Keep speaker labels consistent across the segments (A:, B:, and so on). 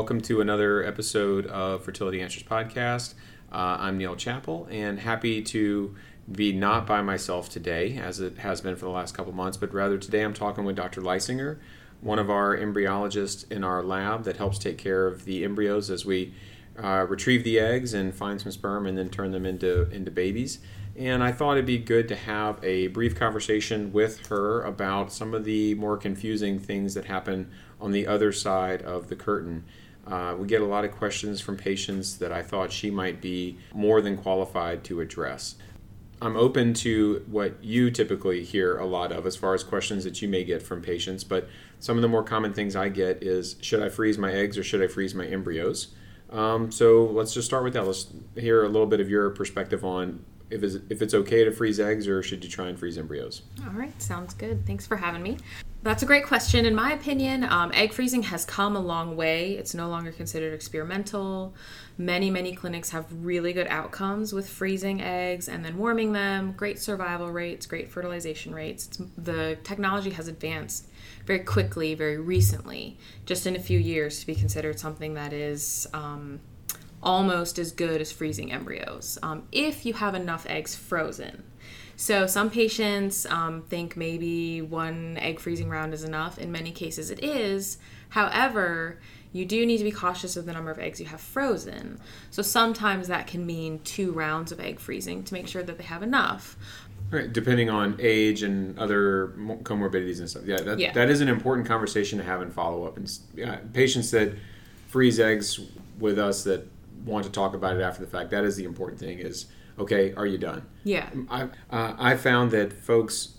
A: Welcome to another episode of Fertility Answers Podcast. Uh, I'm Neil Chappell, and happy to be not by myself today, as it has been for the last couple months, but rather today I'm talking with Dr. Leisinger, one of our embryologists in our lab that helps take care of the embryos as we uh, retrieve the eggs and find some sperm and then turn them into, into babies. And I thought it'd be good to have a brief conversation with her about some of the more confusing things that happen on the other side of the curtain. Uh, we get a lot of questions from patients that I thought she might be more than qualified to address. I'm open to what you typically hear a lot of as far as questions that you may get from patients, but some of the more common things I get is should I freeze my eggs or should I freeze my embryos? Um, so let's just start with that. Let's hear a little bit of your perspective on if it's, if it's okay to freeze eggs or should you try and freeze embryos?
B: All right, sounds good. Thanks for having me. That's a great question. In my opinion, um, egg freezing has come a long way. It's no longer considered experimental. Many, many clinics have really good outcomes with freezing eggs and then warming them. Great survival rates, great fertilization rates. It's, the technology has advanced very quickly, very recently, just in a few years to be considered something that is um, almost as good as freezing embryos um, if you have enough eggs frozen. So some patients um, think maybe one egg freezing round is enough. In many cases, it is. However, you do need to be cautious of the number of eggs you have frozen. So sometimes that can mean two rounds of egg freezing to make sure that they have enough.
A: Right, depending on age and other comorbidities and stuff. Yeah, that, yeah. that is an important conversation to have in follow up. And yeah, patients that freeze eggs with us that want to talk about it after the fact, that is the important thing. Is okay, are you done?
B: Yeah.
A: I, uh, I found that folks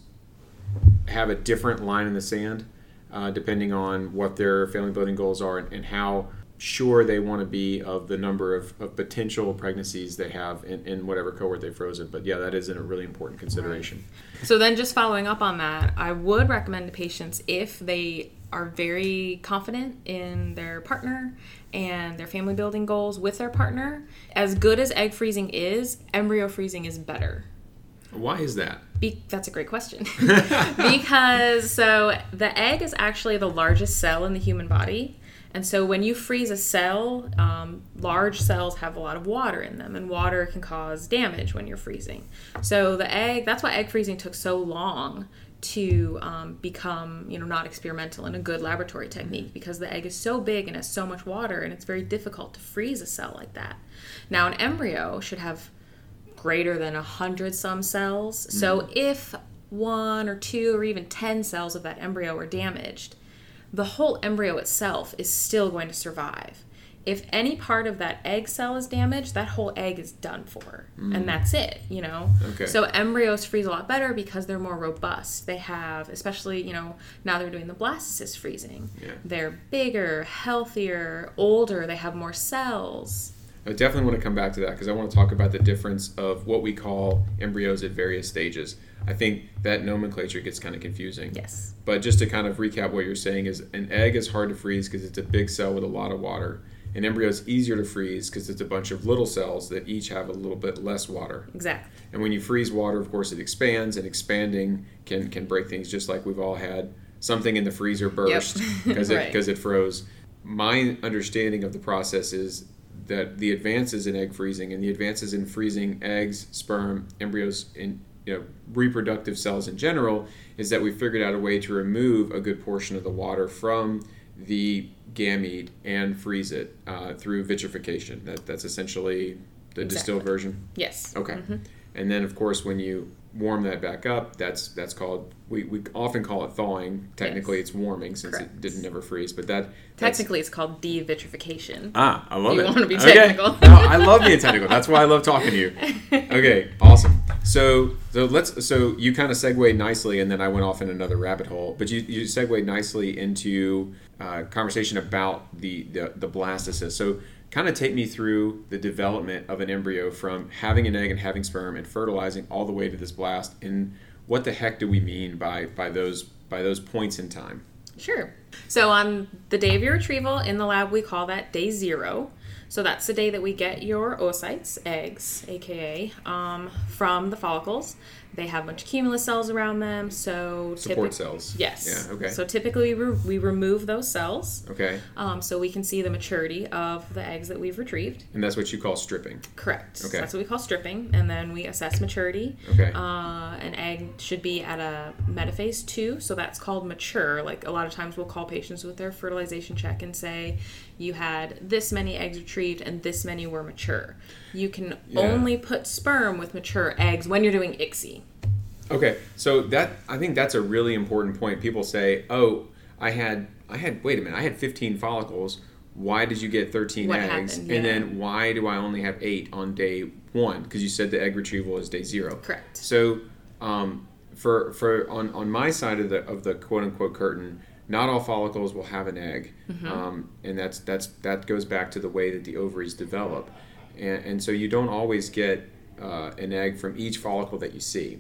A: have a different line in the sand uh, depending on what their family building goals are and, and how sure they want to be of the number of, of potential pregnancies they have in, in whatever cohort they've frozen. But yeah, that is a really important consideration.
B: Right. So then just following up on that, I would recommend to patients if they are very confident in their partner and their family building goals with their partner, as good as egg freezing is, embryo freezing is better.
A: Why is that?
B: Be- that's a great question. because so the egg is actually the largest cell in the human body. And so when you freeze a cell, um, large cells have a lot of water in them, and water can cause damage when you're freezing. So the egg, that's why egg freezing took so long to um, become you know not experimental and a good laboratory technique because the egg is so big and has so much water and it's very difficult to freeze a cell like that. Now an embryo should have greater than a hundred some cells. Mm. so if one or two or even ten cells of that embryo are damaged the whole embryo itself is still going to survive if any part of that egg cell is damaged, that whole egg is done for. Mm. And that's it, you know? Okay. So embryos freeze a lot better because they're more robust. They have, especially, you know, now they're doing the blastocyst freezing. Yeah. They're bigger, healthier, older, they have more cells.
A: I definitely want to come back to that because I want to talk about the difference of what we call embryos at various stages. I think that nomenclature gets kind of confusing.
B: Yes.
A: But just to kind of recap what you're saying is an egg is hard to freeze because it's a big cell with a lot of water an embryo is easier to freeze because it's a bunch of little cells that each have a little bit less water.
B: Exactly.
A: And when you freeze water, of course, it expands, and expanding can can break things. Just like we've all had something in the freezer burst because yep. it because it froze. My understanding of the process is that the advances in egg freezing and the advances in freezing eggs, sperm, embryos, and you know, reproductive cells in general is that we figured out a way to remove a good portion of the water from the gamete and freeze it uh, through vitrification. That, that's essentially the exactly. distilled version.
B: Yes.
A: Okay. Mm-hmm. And then, of course, when you warm that back up, that's that's called we, we often call it thawing. Technically, yes. it's warming since Correct. it didn't never freeze. But that
B: technically it's called devitrification.
A: Ah, I love
B: you
A: it.
B: You want to be technical?
A: Okay. no, I love being technical. That's why I love talking to you. Okay, awesome. So so let's so you kind of segued nicely, and then I went off in another rabbit hole. But you you segued nicely into uh, conversation about the the, the blastocyst. So kind of take me through the development of an embryo from having an egg and having sperm and fertilizing all the way to this blast and what the heck do we mean by by those by those points in time?
B: Sure. So on the day of your retrieval in the lab we call that day zero. So that's the day that we get your oocytes eggs aka um, from the follicles They have a bunch of cumulus cells around them, so
A: Support
B: typi-
A: cells.
B: Yes.
A: Yeah. Okay.
B: So typically we, re- we remove those cells,
A: okay.
B: um, so we can see the maturity of the eggs that we've retrieved.
A: And that's what you call stripping.
B: Correct.
A: Okay.
B: That's what we call stripping, and then we assess maturity.
A: Okay.
B: Uh, an egg should be at a metaphase two, so that's called mature. Like a lot of times, we'll call patients with their fertilization check and say, "You had this many eggs retrieved, and this many were mature." You can
A: Yeah.
B: only put sperm with mature eggs when you're doing ICSI.
A: Okay, so that I think that's a really important point. People say, "Oh, I had I had wait a minute, I had 15 follicles. Why did you get 13
B: What
A: eggs?
B: happened?
A: And
B: Yeah.
A: then why do I only have 8 on day 1 because you said the egg retrieval is day 0."
B: Correct.
A: So, um, for for on on my side of the of the quote unquote curtain, not all follicles will have an egg,
B: Mm-hmm.
A: um, and that's that's that goes back to the way that the ovaries develop, and, and so you don't always get uh, an egg from each follicle that you see.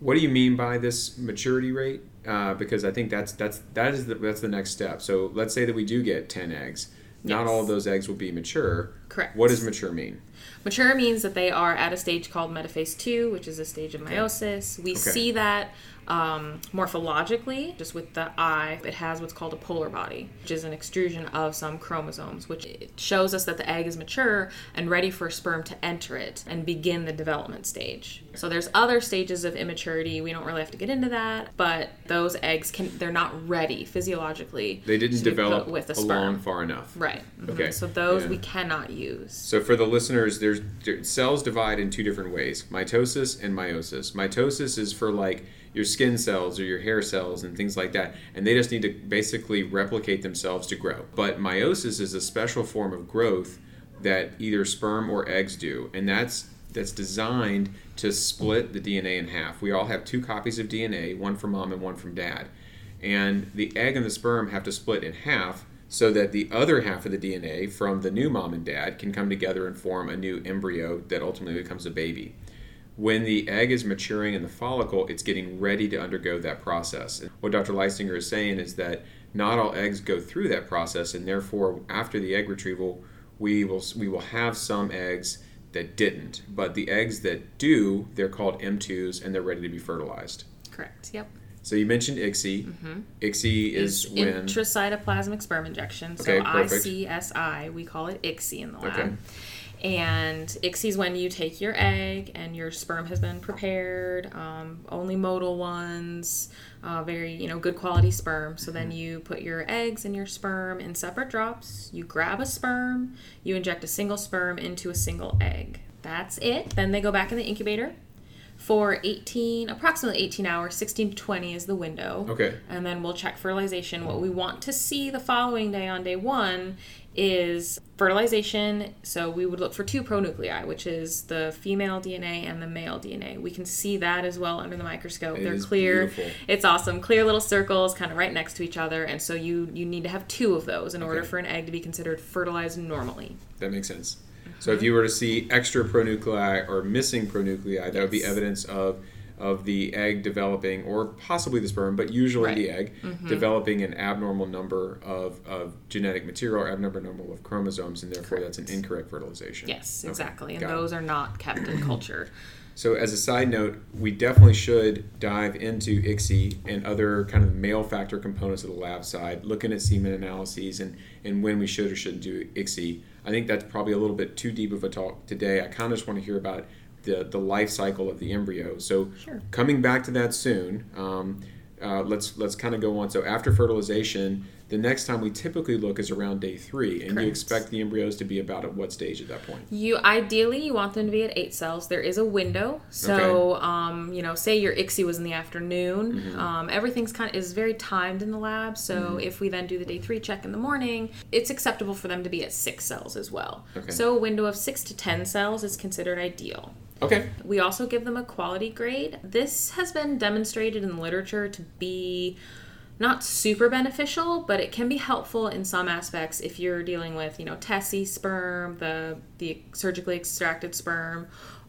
A: What do you mean by this maturity rate? Uh, because I think that's that's that is the, that's the next step. So let's say that we do get ten eggs. Not
B: Yes.
A: all of those eggs will be mature.
B: Correct.
A: What does mature mean?
B: Mature means that they are at a stage called metaphase two, which is a stage of meiosis. We
A: Okay.
B: see that um, morphologically, just with the eye. It has what's called a polar body, which is an extrusion of some chromosomes, which shows us that the egg is mature and ready for sperm to enter it and begin the development stage. So there's other stages of immaturity. We don't really have to get into that, but those eggs can they're not ready physiologically.
A: They didn't
B: to be put
A: develop
B: with
A: along
B: sperm.
A: far enough.
B: Right. Mhm.
A: Okay.
B: So those
A: Yeah.
B: we cannot use.
A: So for the listeners, there's there- cells divide in two different ways: mitosis and meiosis. Mitosis is for like your skin cells or your hair cells and things like that, and they just need to basically replicate themselves to grow. But meiosis is a special form of growth that either sperm or eggs do, and that's that's designed to split the DNA in half. We all have two copies of DNA, one from mom and one from dad. And the egg and the sperm have to split in half so that the other half of the DNA from the new mom and dad can come together and form a new embryo that ultimately becomes a baby. When the egg is maturing in the follicle, it's getting ready to undergo that process. And what Dr. Leisinger is saying is that not all eggs go through that process, and therefore, after the egg retrieval, we will we will have some eggs that didn't. But the eggs that do, they're called M2s, and they're ready to be fertilized.
B: Correct. Yep.
A: So you mentioned ICSI. ICSI mm-hmm. is, when
B: intracytoplasmic sperm injection. So
A: Okay.
B: ICSI, we call it ICSI in the lab.
A: Okay.
B: And ICSI is when you take your egg and your sperm has been prepared, um, only motile ones, uh, very you know good quality sperm. So
A: Mm-hmm.
B: then you put your eggs and your sperm in separate drops. You grab a sperm, you inject a single sperm into a single egg. That's it. Then they go back in the incubator for 18 approximately 18 hours 16 to 20 is the window
A: Okay.
B: and then we'll check fertilization what we want to see the following day on day one is fertilization. So we would look for two pronuclei which is the female dna and the male dna we can see that as well under the microscope.
A: It
B: they're clear.
A: beautiful.
B: it's awesome. Clear little circles kind of right next to each other. And so you you need to have two of those in order for an egg to be considered fertilized normally.
A: That makes sense. So mm-hmm. if you were to see extra pronuclei or missing pronuclei, that would be evidence of of the egg developing, or possibly the sperm, but usually the egg mm-hmm. developing an abnormal number of, of genetic material or abnormal number of chromosomes, and therefore that's an incorrect fertilization.
B: yes
A: Okay,
B: exactly and
A: got it.
B: those are not kept in culture
A: So, as a side note, we definitely should dive into ICSI and other kind of male factor components of the lab side, looking at semen analyses and, and when we should or shouldn't do ICSI. I think that's probably a little bit too deep of a talk today. I kind of just want to hear about the, the life cycle of the embryo. So,
B: Sure.
A: coming back to that soon, um, uh, let's let's kind of go on. So, after fertilization, the next time we typically look is around day three, and you expect the embryos to be about at what stage at that point?
B: You ideally you want them to be at eight cells. There is a window, so um, you know, say your ICSI was in the afternoon.
A: Mm-hmm.
B: Um, everything's kind of is very timed in the lab. So if we then do the day three check in the morning, it's acceptable for them to be at six cells as well.
A: Okay.
B: So a window of six to ten cells is considered ideal.
A: Okay.
B: We also give them a quality grade. This has been demonstrated in the literature to be not super beneficial, but it can be helpful in some aspects if you're dealing with, you know, TESE sperm, the the surgically extracted sperm,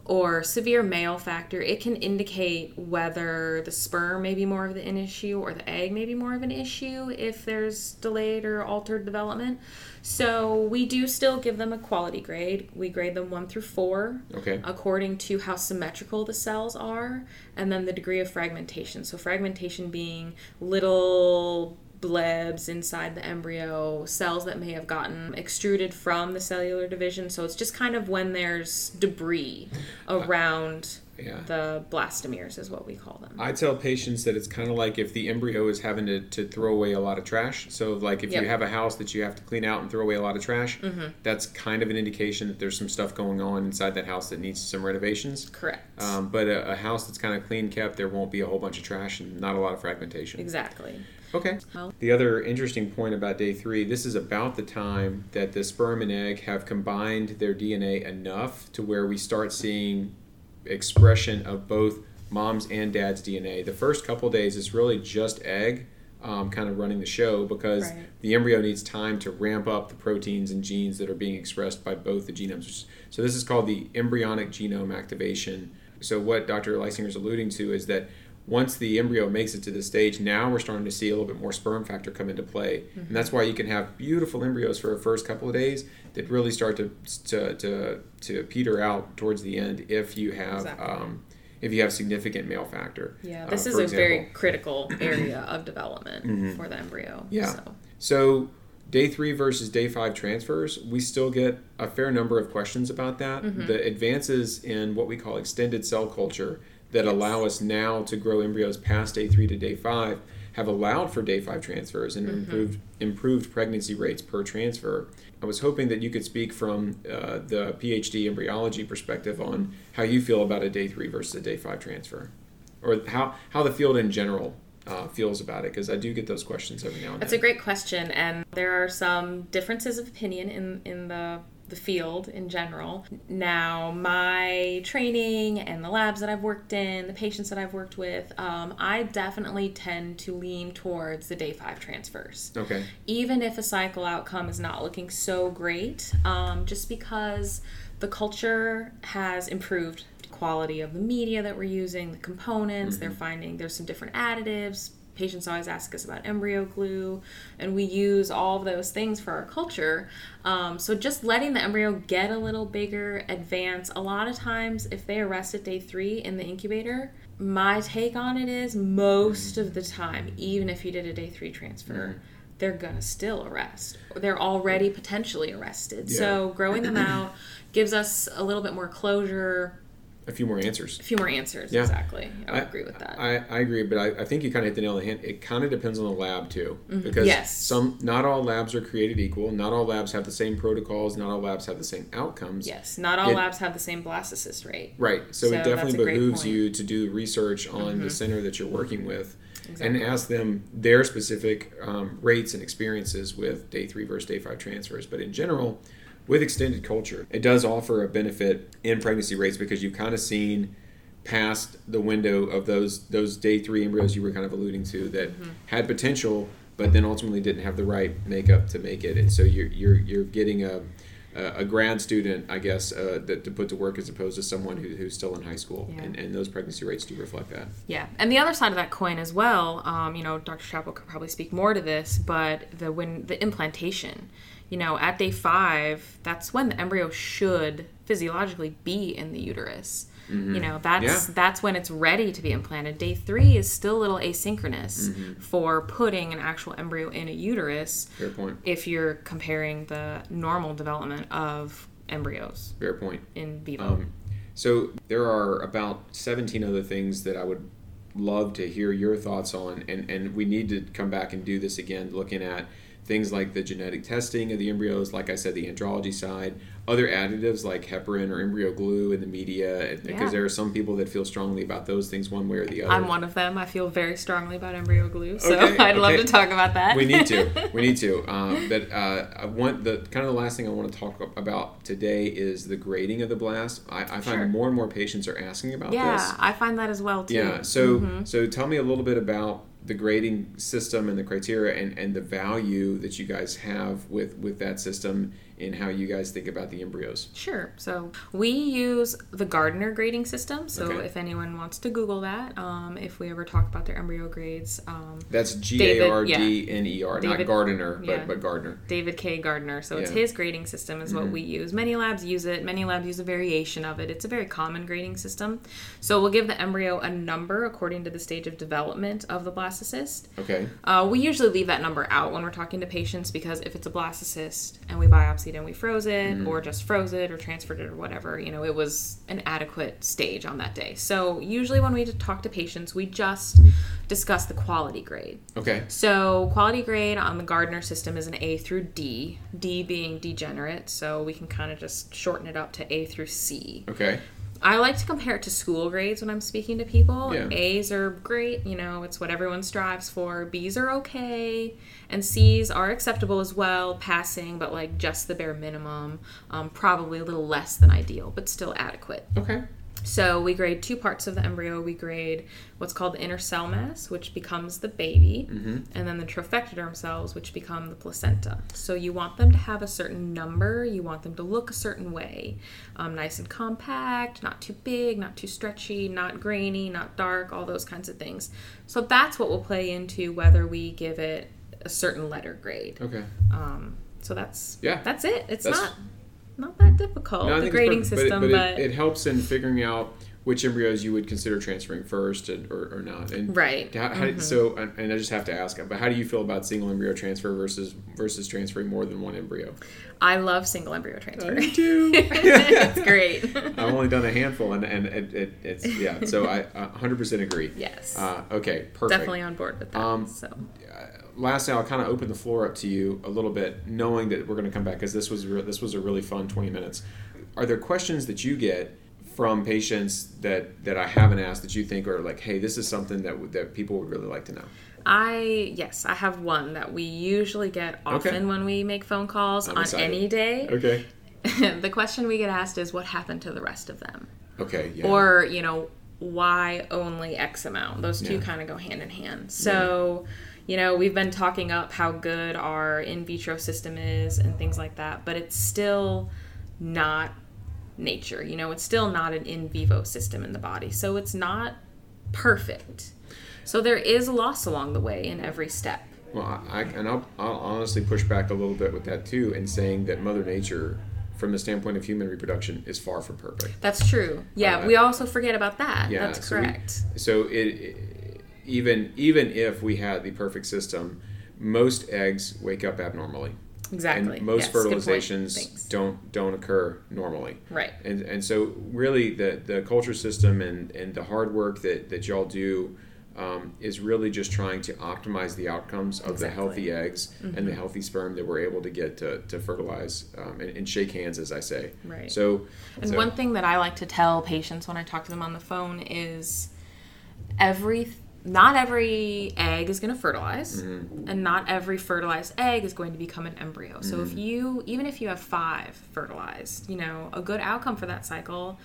B: or severe male factor, it can indicate whether the sperm may be more of an issue or the egg may be more of an issue if there's delayed or altered development. So we do still give them a quality grade. We grade them one through four
A: Okay.
B: according to how symmetrical the cells are and then the degree of fragmentation. So, fragmentation being little blebs inside the embryo, cells that may have gotten extruded from the cellular division. So, it's just kind of when there's debris around
A: Yeah.
B: the blastomeres, is what we call them.
A: I tell patients that it's kind of like if the embryo is having to, to throw away a lot of trash. So, like if
B: Yep.
A: you have a house that you have to clean out and throw away a lot of trash,
B: Mm-hmm.
A: that's kind of an indication that there's some stuff going on inside that house that needs some renovations.
B: Correct.
A: Um, but a, a house that's kind of clean kept, there won't be a whole bunch of trash and not a lot of fragmentation.
B: exactly.
A: Okay.
B: Well-
A: The other interesting point about day three, this is about the time that the sperm and egg have combined their DNA enough to where we start seeing expression of both mom's and dad's DNA. The first couple days is really just egg. Um, kind of running the show because
B: Right.
A: the embryo needs time to ramp up the proteins and genes that are being expressed by both the genomes. So this is called the embryonic genome activation. So what Dr. Leisinger is alluding to is that once the embryo makes it to this stage, now we're starting to see a little bit more sperm factor come into play, and that's why you can have beautiful embryos for the first couple of days that really start to to to, to peter out towards the end if you have
B: Exactly.
A: um, if you have significant male factor.
B: Yeah,
A: uh,
B: this is
A: for
B: a very critical area of development for the embryo.
A: Yeah.
B: So.
A: So day three versus day five transfers, we still get a fair number of questions about that.
B: Mm-hmm.
A: The advances in what we call extended cell culture that allow us now to grow embryos past day three to day five have allowed for day five transfers and
B: Mm-hmm.
A: improved improved pregnancy rates per transfer. I was hoping that you could speak from uh, the PhD embryology perspective on how you feel about a day three versus a day five transfer, or how how the field in general uh, feels about it, because I do get those questions every now and
B: That's
A: then.
B: That's a great question, and there are some differences of opinion in in the the field in general. Now, my training and the labs that I've worked in, the patients that I've worked with, um, I definitely tend to lean towards the day five transfers.
A: Okay.
B: even if a cycle outcome is not looking so great, um, just because the culture has improved quality of the media that we're using, the components, they're finding there's some different additives. Patients always ask us about embryo glue, and we use all of those things for our culture. Um, so just letting the embryo get a little bigger, advance. A lot of times, if they arrest at day three in the incubator, my take on it is most of the time, even if you did a day three transfer, they're gonna still arrest. They're already potentially arrested. So growing them out gives us a little bit more closure,
A: A few more answers.
B: a few more answers.
A: Yeah.
B: Exactly. I would agree with that.
A: I, I agree, but I, I think you kind of hit the nail on the head. It kind of depends on the lab too, because
B: Mm-hmm. Yes.
A: some not all labs are created equal. Not all labs have the same protocols. Not all labs have the same outcomes.
B: yes. Not all
A: It-
B: labs have the same blastocyst rate.
A: Right. So,
B: So
A: it definitely
B: that's a great
A: behooves.
B: Mm-hmm.
A: you to do research on the center that you're working with,
B: Exactly.
A: and ask them their specific um, rates and experiences with day three versus day five transfers. But in general, with extended culture, it does offer a benefit in pregnancy rates because you've kind of seen past the window of those those day three embryos you were kind of alluding to that
B: Mm-hmm.
A: had potential but then ultimately didn't have the right makeup to make it and so you're you're, you're getting a a grad student, I guess, uh, that to put to work as opposed to someone who, who's still in high school,
B: Yeah.
A: and, and those pregnancy rates do reflect that.
B: Yeah, and the other side of that coin as well. Um, you know, Dr. Chappell could probably speak more to this, but the when the implantation, you know, at day five, that's when the embryo should physiologically be in the uterus. You know, that's
A: Mm-hmm. Yeah.
B: that's when it's ready to be implanted. Day three is still a little asynchronous
A: Mm-hmm.
B: for putting an actual embryo in a uterus.
A: Fair point.
B: If you're comparing the normal development of embryos
A: Fair point.
B: in vivo.
A: Um, so there are about 17 other things that I would love to hear your thoughts on, and, and we need to come back and do this again, looking at things like the genetic testing of the embryos, like I said, the andrology side, other additives like heparin or embryo glue in the media, because
B: Yeah.
A: there are some people that feel strongly about those things one way or the other.
B: I'm one of them. I feel very strongly about embryo glue, so
A: Okay,
B: I'd love to talk about that.
A: we need to. We need to. Um, but uh, I want the kind of the last thing I want to talk about today is the grading of the blast. I, I find
B: Sure.
A: more and more patients are asking about
B: yeah,
A: this.
B: Yeah, I find that as well too.
A: Yeah. So
B: Mm-hmm.
A: so tell me a little bit about the grading system and the criteria and, and the value that you guys have with with that system in how you guys think about the embryos.
B: Sure. So we use the Gardner grading system. So
A: Okay.
B: if anyone wants to Google that, um, if we ever talk about their embryo grades, um,
A: That's G A R D N E R, not Gardener, but,
B: yeah.
A: but Gardner.
B: David K. Gardner. So it's
A: Yeah. Mm-hmm.
B: his grading system is what we use. Many labs use it. Many labs use a variation of it. It's a very common grading system. So we'll give the embryo a number according to the stage of development of the blastocyst.
A: Okay.
B: Uh, we usually leave that number out when we're talking to patients because if it's a blastocyst and we biopsied and we froze it
A: Mm-hmm.
B: or just froze it or transferred it or whatever, you know, it was an adequate stage on that day. So usually when we talk to patients, we just discuss the quality grade.
A: Okay.
B: So quality grade on the Gardner system is an A through D, D being degenerate, so we can kind of just shorten it up to A through C.
A: Okay.
B: I like to compare it to school grades when I'm speaking to people.
A: Yeah.
B: A's are great, you know, it's what everyone strives for. B's are okay, and C's are acceptable as well, passing, but like just the bare minimum. Um, probably a little less than ideal, but still adequate.
A: Okay.
B: So we grade two parts of the embryo. We grade what's called the inner cell mass, which becomes the baby, and then the trophectoderm cells, which become the placenta. So you want them to have a certain number. You want them to look a certain way, um, nice and compact, not too big, not too stretchy, not grainy, not dark, all those kinds of things. So that's what will play into whether we give it a certain letter grade.
A: Okay.
B: Um, so that's
A: Yeah.
B: that's it. It's
A: That's-
B: not difficult.
A: No, I
B: the grading
A: perfect,
B: system,
A: but,
B: but,
A: it, it, it helps in figuring out which embryos you would consider transferring first and, or, or not. And
B: right.
A: How, how, So, and I just have to ask, but how do you feel about single embryo transfer versus versus transferring more than one embryo?
B: I love single embryo transfer.
A: I do.
B: it's great.
A: I've only done a handful, and and it, it, it's yeah. So I uh, 100% agree.
B: yes.
A: Uh, okay, perfect.
B: Definitely on board with that.
A: Um,
B: so
A: lastly, I'll kind of open the floor up to you a little bit, knowing that we're going to come back because this was re- this was a really fun twenty minutes. Are there questions that you get from patients that that I haven't asked that you think are like, hey, this is something that that people would really like to know?
B: I yes, I have one that we usually get often
A: Okay.
B: when we make phone calls
A: I'm
B: on
A: excited.
B: any day.
A: Okay.
B: the question we get asked is what happened to the rest of them?
A: Okay. Yeah.
B: Or, you know, why only X amount? Those two
A: Yeah.
B: kind of go hand in hand. So, you know, we've been talking up how good our in vitro system is and things like that, but it's still not nature. You know, it's still not an in vivo system in the body. So it's not perfect. So there is loss along the way in every step.
A: Well, I, and I'll, I'll honestly push back a little bit with that too, in saying that Mother Nature, from the standpoint of human reproduction, is far from perfect.
B: That's true. Yeah,
A: Uh,
B: we also forget about that.
A: Yeah,
B: That's
A: so we-
B: correct.
A: So it, it even even if we had the perfect system, most eggs wake up abnormally,
B: exactly.
A: and most
B: Yes,
A: fertilizations don't don't occur normally.
B: Right.
A: And and so really the the culture system and and the hard work that that y'all do. Um, is really just trying to optimize the outcomes of the
B: Exactly. Mm-hmm.
A: healthy eggs and the healthy sperm that we're able to get to, to fertilize um, and, and shake hands, as I say.
B: Right.
A: So,
B: And
A: so-
B: one thing that I like to tell patients when I talk to them on the phone is every not every egg is going to fertilize
A: Mm-hmm.
B: and not every fertilized egg is going to become an embryo. So
A: Mm-hmm.
B: if you even if you have 5 fertilized, you know, a good outcome for that cycle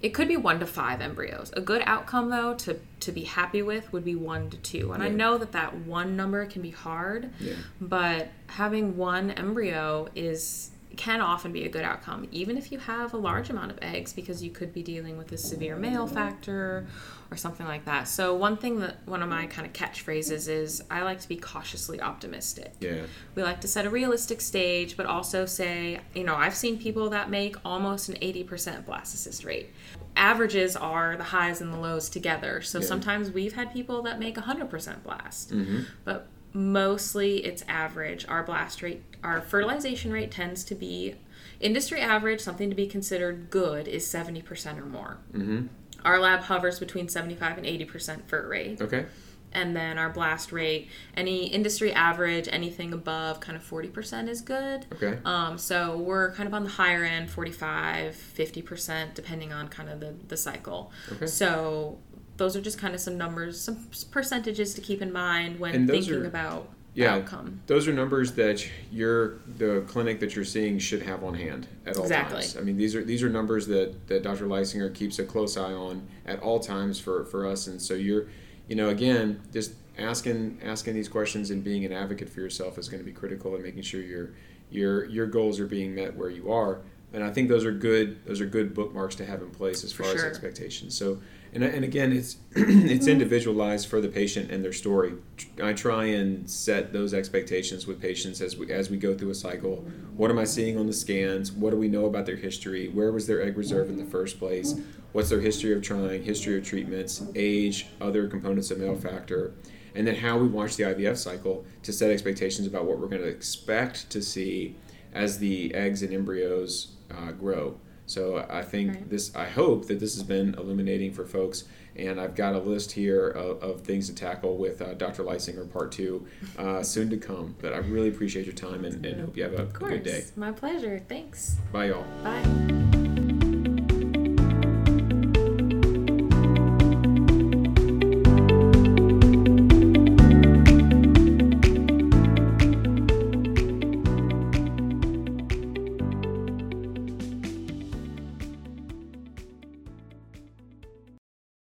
B: it could be one to five embryos. A good outcome, though, to, to be happy with would be one to two. And I know that that one number can be hard,
A: Yeah.
B: but having one embryo is can often be a good outcome even if you have a large amount of eggs because you could be dealing with a severe male factor or something like that so one thing that one of my kind of catchphrases is i like to be cautiously optimistic
A: yeah.
B: we like to set a realistic stage but also say you know i've seen people that make almost an 80% blastocyst rate averages are the highs and the lows together so
A: Yeah.
B: sometimes we've had people that make 100% blast
A: Mm-hmm.
B: but mostly it's average. Our blast rate, our fertilization rate tends to be industry average, something to be considered good is 70% or more.
A: Mm-hmm.
B: Our lab hovers between 75 and 80% fert rate.
A: Okay.
B: And then our blast rate, any industry average, anything above kind of 40% is good.
A: Okay.
B: Um, so we're kind of on the higher end, 45, 50%, depending on kind of the, the cycle.
A: Okay.
B: So those are just kind of some numbers, some percentages to keep in mind when thinking
A: are-
B: about
A: Yeah.
B: outcome.
A: Those are numbers that your the clinic that you're seeing should have on hand at all times.
B: Exactly.
A: times. I mean, these are these are numbers that, that Dr. Leisinger keeps a close eye on at all times for, for us. And so you're, you know, again, just asking asking these questions and being an advocate for yourself is going to be critical in making sure you're your your goals are being met where you are and I think those are good those are good bookmarks to have in place as
B: For
A: far as expectations. So and and again it's it's individualized for the patient and their story. I try and set those expectations with patients as we as we go through a cycle. What am I seeing on the scans? What do we know about their history? Where was their egg reserve in the first place? What's their history of trying, history of treatments, age, other components of male factor? And then how we watch the IVF cycle to set expectations about what we're going to expect to see as the eggs and embryos uh, grow. So I think
B: Right.
A: this. I hope that this has been illuminating for folks. And I've got a list here of, of things to tackle with uh, Dr. Leisinger Part Two, uh, soon to come. But I really appreciate your time and, and hope you have a, a
B: Of course.
A: good day.
B: My pleasure. Thanks.
A: Bye, y'all.
B: Bye.